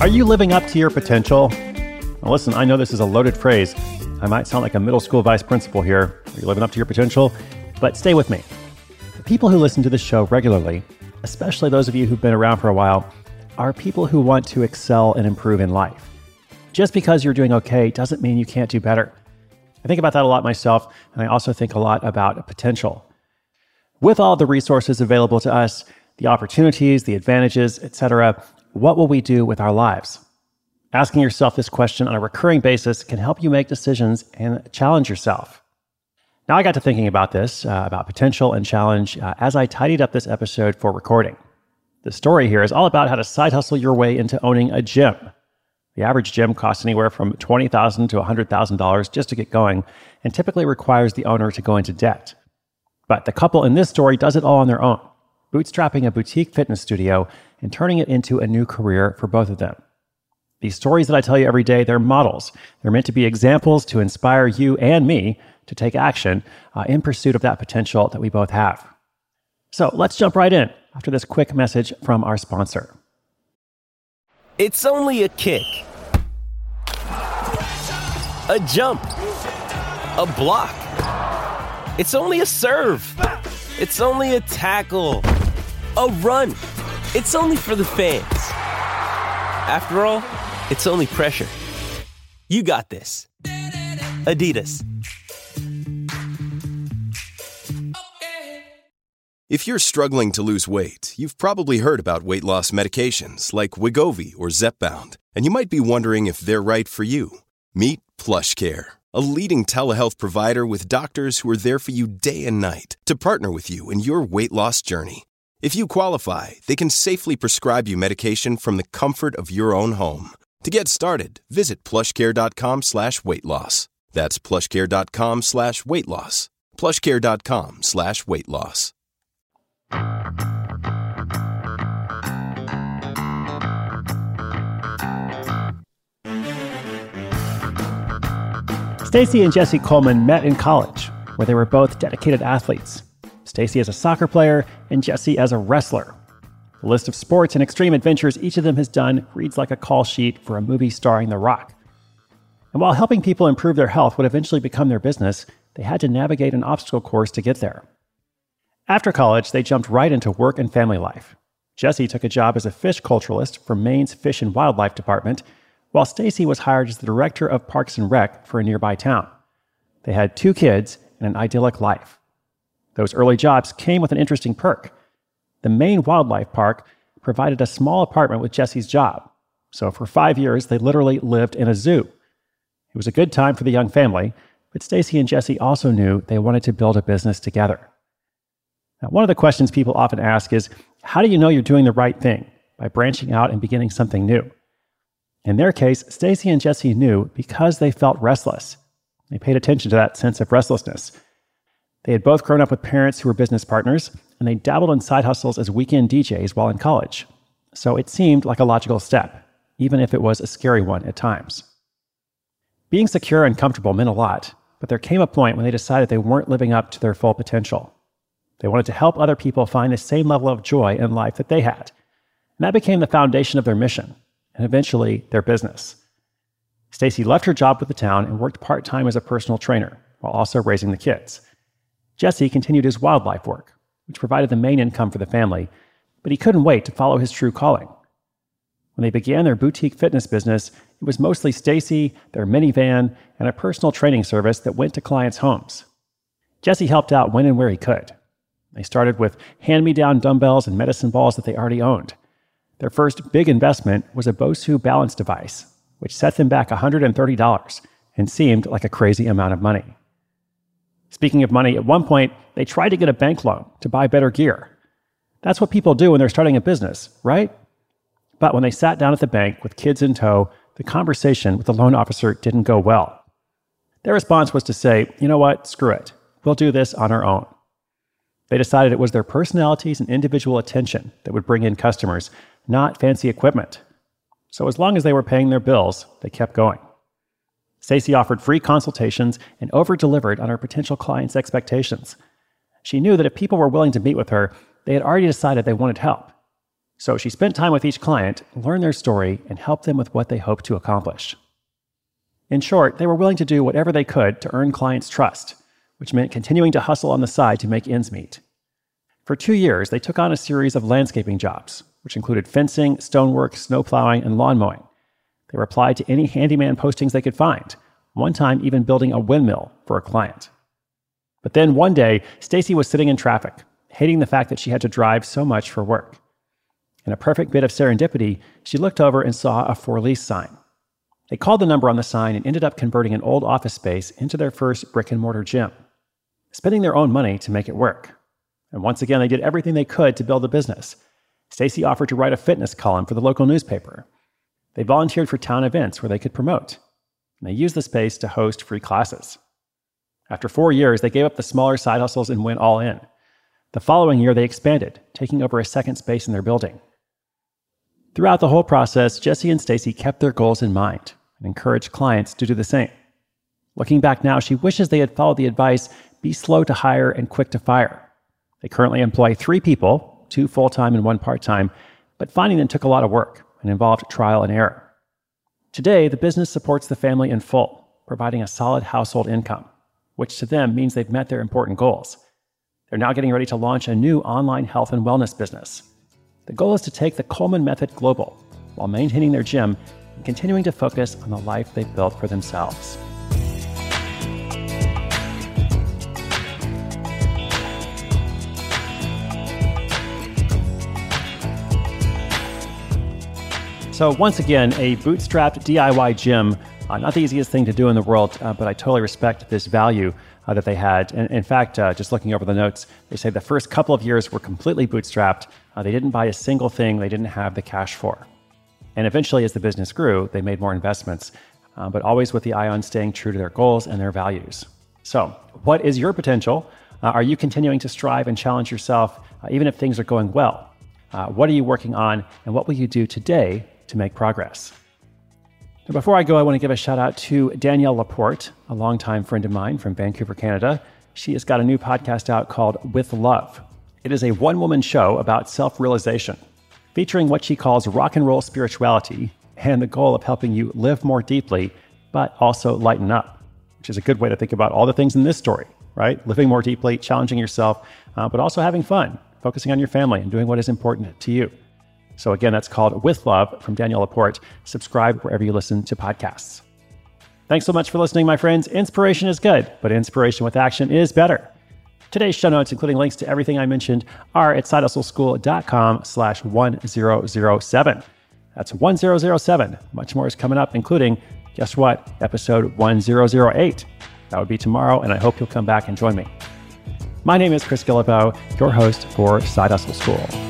Are you living up to your potential? Now listen, I know this is a loaded phrase. I might sound like a middle school vice principal here. Are you living up to your potential? But stay with me. The people who listen to this show regularly, especially those of you who've been around for a while, are people who want to excel and improve in life. Just because you're doing okay doesn't mean you can't do better. I think about that a lot myself, and I also think a lot about potential. With all the resources available to us, the opportunities, the advantages, etc., what will we do with our lives? Asking yourself this question on a recurring basis can help you make decisions and challenge yourself. Now, I got to thinking about this, uh, about potential and challenge, uh, as I tidied up this episode for recording. The story here is all about how to side hustle your way into owning a gym. The average gym costs anywhere from $20,000 to $100,000 just to get going, and typically requires the owner to go into debt. But the couple in this story does it all on their own, bootstrapping a boutique fitness studio and turning it into a new career for both of them. These stories that I tell you every day, they're models. They're meant to be examples to inspire you and me to take action uh, in pursuit of that potential that we both have. So let's jump right in after this quick message from our sponsor. It's only a kick, a jump, a block. It's only a serve. It's only a tackle, a run. It's only for the fans. After all, it's only pressure. You got this. Adidas. If you're struggling to lose weight, you've probably heard about weight loss medications like Wegovy or Zepbound, and you might be wondering if they're right for you. Meet PlushCare, a leading telehealth provider with doctors who are there for you day and night to partner with you in your weight loss journey. If you qualify, they can safely prescribe you medication from the comfort of your own home. To get started, visit plushcare.com slash weight loss. That's plushcare.com slash weight loss. Plushcare.com slash weight loss. Stacy and Jesse Coleman met in college, where they were both dedicated athletes. Stacy as a soccer player and Jesse as a wrestler. The list of sports and extreme adventures each of them has done reads like a call sheet for a movie starring The Rock. And while helping people improve their health would eventually become their business, they had to navigate an obstacle course to get there. After college, they jumped right into work and family life. Jesse took a job as a fish culturalist for Maine's Fish and Wildlife Department, while Stacy was hired as the director of Parks and Rec for a nearby town. They had two kids and an idyllic life. Those early jobs came with an interesting perk. The Maine Wildlife Park provided a small apartment with Jesse's job, so for five years they literally lived in a zoo. It was a good time for the young family, but Stacy and Jesse also knew they wanted to build a business together. Now, one of the questions people often ask is how do you know you're doing the right thing by branching out and beginning something new? In their case, Stacy and Jesse knew because they felt restless. They paid attention to that sense of restlessness. They had both grown up with parents who were business partners, and they dabbled in side hustles as weekend DJs while in college. So it seemed like a logical step, even if it was a scary one at times. Being secure and comfortable meant a lot, but there came a point when they decided they weren't living up to their full potential. They wanted to help other people find the same level of joy in life that they had. And that became the foundation of their mission and eventually their business. Stacy left her job with the town and worked part time as a personal trainer while also raising the kids. Jesse continued his wildlife work, which provided the main income for the family, but he couldn't wait to follow his true calling. When they began their boutique fitness business, it was mostly Stacy, their minivan, and a personal training service that went to clients' homes. Jesse helped out when and where he could. They started with hand me down dumbbells and medicine balls that they already owned. Their first big investment was a Bosu balance device, which set them back $130 and seemed like a crazy amount of money. Speaking of money, at one point, they tried to get a bank loan to buy better gear. That's what people do when they're starting a business, right? But when they sat down at the bank with kids in tow, the conversation with the loan officer didn't go well. Their response was to say, you know what, screw it. We'll do this on our own. They decided it was their personalities and individual attention that would bring in customers, not fancy equipment. So as long as they were paying their bills, they kept going. Stacy offered free consultations and over-delivered on her potential clients' expectations. She knew that if people were willing to meet with her, they had already decided they wanted help. So she spent time with each client, learned their story, and helped them with what they hoped to accomplish. In short, they were willing to do whatever they could to earn clients' trust, which meant continuing to hustle on the side to make ends meet. For two years, they took on a series of landscaping jobs, which included fencing, stonework, snow plowing, and lawn mowing. They replied to any handyman postings they could find, one time even building a windmill for a client. But then one day, Stacy was sitting in traffic, hating the fact that she had to drive so much for work. In a perfect bit of serendipity, she looked over and saw a for lease sign. They called the number on the sign and ended up converting an old office space into their first brick and mortar gym spending their own money to make it work. And once again, they did everything they could to build a business. Stacy offered to write a fitness column for the local newspaper. They volunteered for town events where they could promote. And they used the space to host free classes. After four years, they gave up the smaller side hustles and went all in. The following year, they expanded, taking over a second space in their building. Throughout the whole process, Jesse and Stacy kept their goals in mind and encouraged clients to do the same. Looking back now, she wishes they had followed the advice be slow to hire and quick to fire. They currently employ three people, two full time and one part time, but finding them took a lot of work and involved trial and error. Today, the business supports the family in full, providing a solid household income, which to them means they've met their important goals. They're now getting ready to launch a new online health and wellness business. The goal is to take the Coleman method global while maintaining their gym and continuing to focus on the life they've built for themselves. So, once again, a bootstrapped DIY gym. Uh, not the easiest thing to do in the world, uh, but I totally respect this value uh, that they had. And in fact, uh, just looking over the notes, they say the first couple of years were completely bootstrapped. Uh, they didn't buy a single thing they didn't have the cash for. And eventually, as the business grew, they made more investments, uh, but always with the eye on staying true to their goals and their values. So, what is your potential? are you continuing to strive and challenge yourself, even if things are going well? what are you working on, and what will you do today to make progress. Now, before I go, I want to give a shout out to Danielle LaPorte, a longtime friend of mine from Vancouver, Canada. She has got a new podcast out called With Love. It is a one woman show about self realization, featuring what she calls rock and roll spirituality and the goal of helping you live more deeply, but also lighten up, which is a good way to think about all the things in this story, right? Living more deeply, challenging yourself, uh, but also having fun, focusing on your family and doing what is important to you. So, again, that's called With Love from Danielle LaPorte. Subscribe wherever you listen to podcasts. Thanks so much for listening, my friends. Inspiration is good, but inspiration with action is better. Today's show notes, including links to everything I mentioned, are at sidehustleschool.com slash 1007. That's 1007. Much more is coming up, including, guess what, episode 1008. That would be tomorrow, and I hope you'll come back and join me. My name is Chris Guillebeau, your host for Side Hustle School.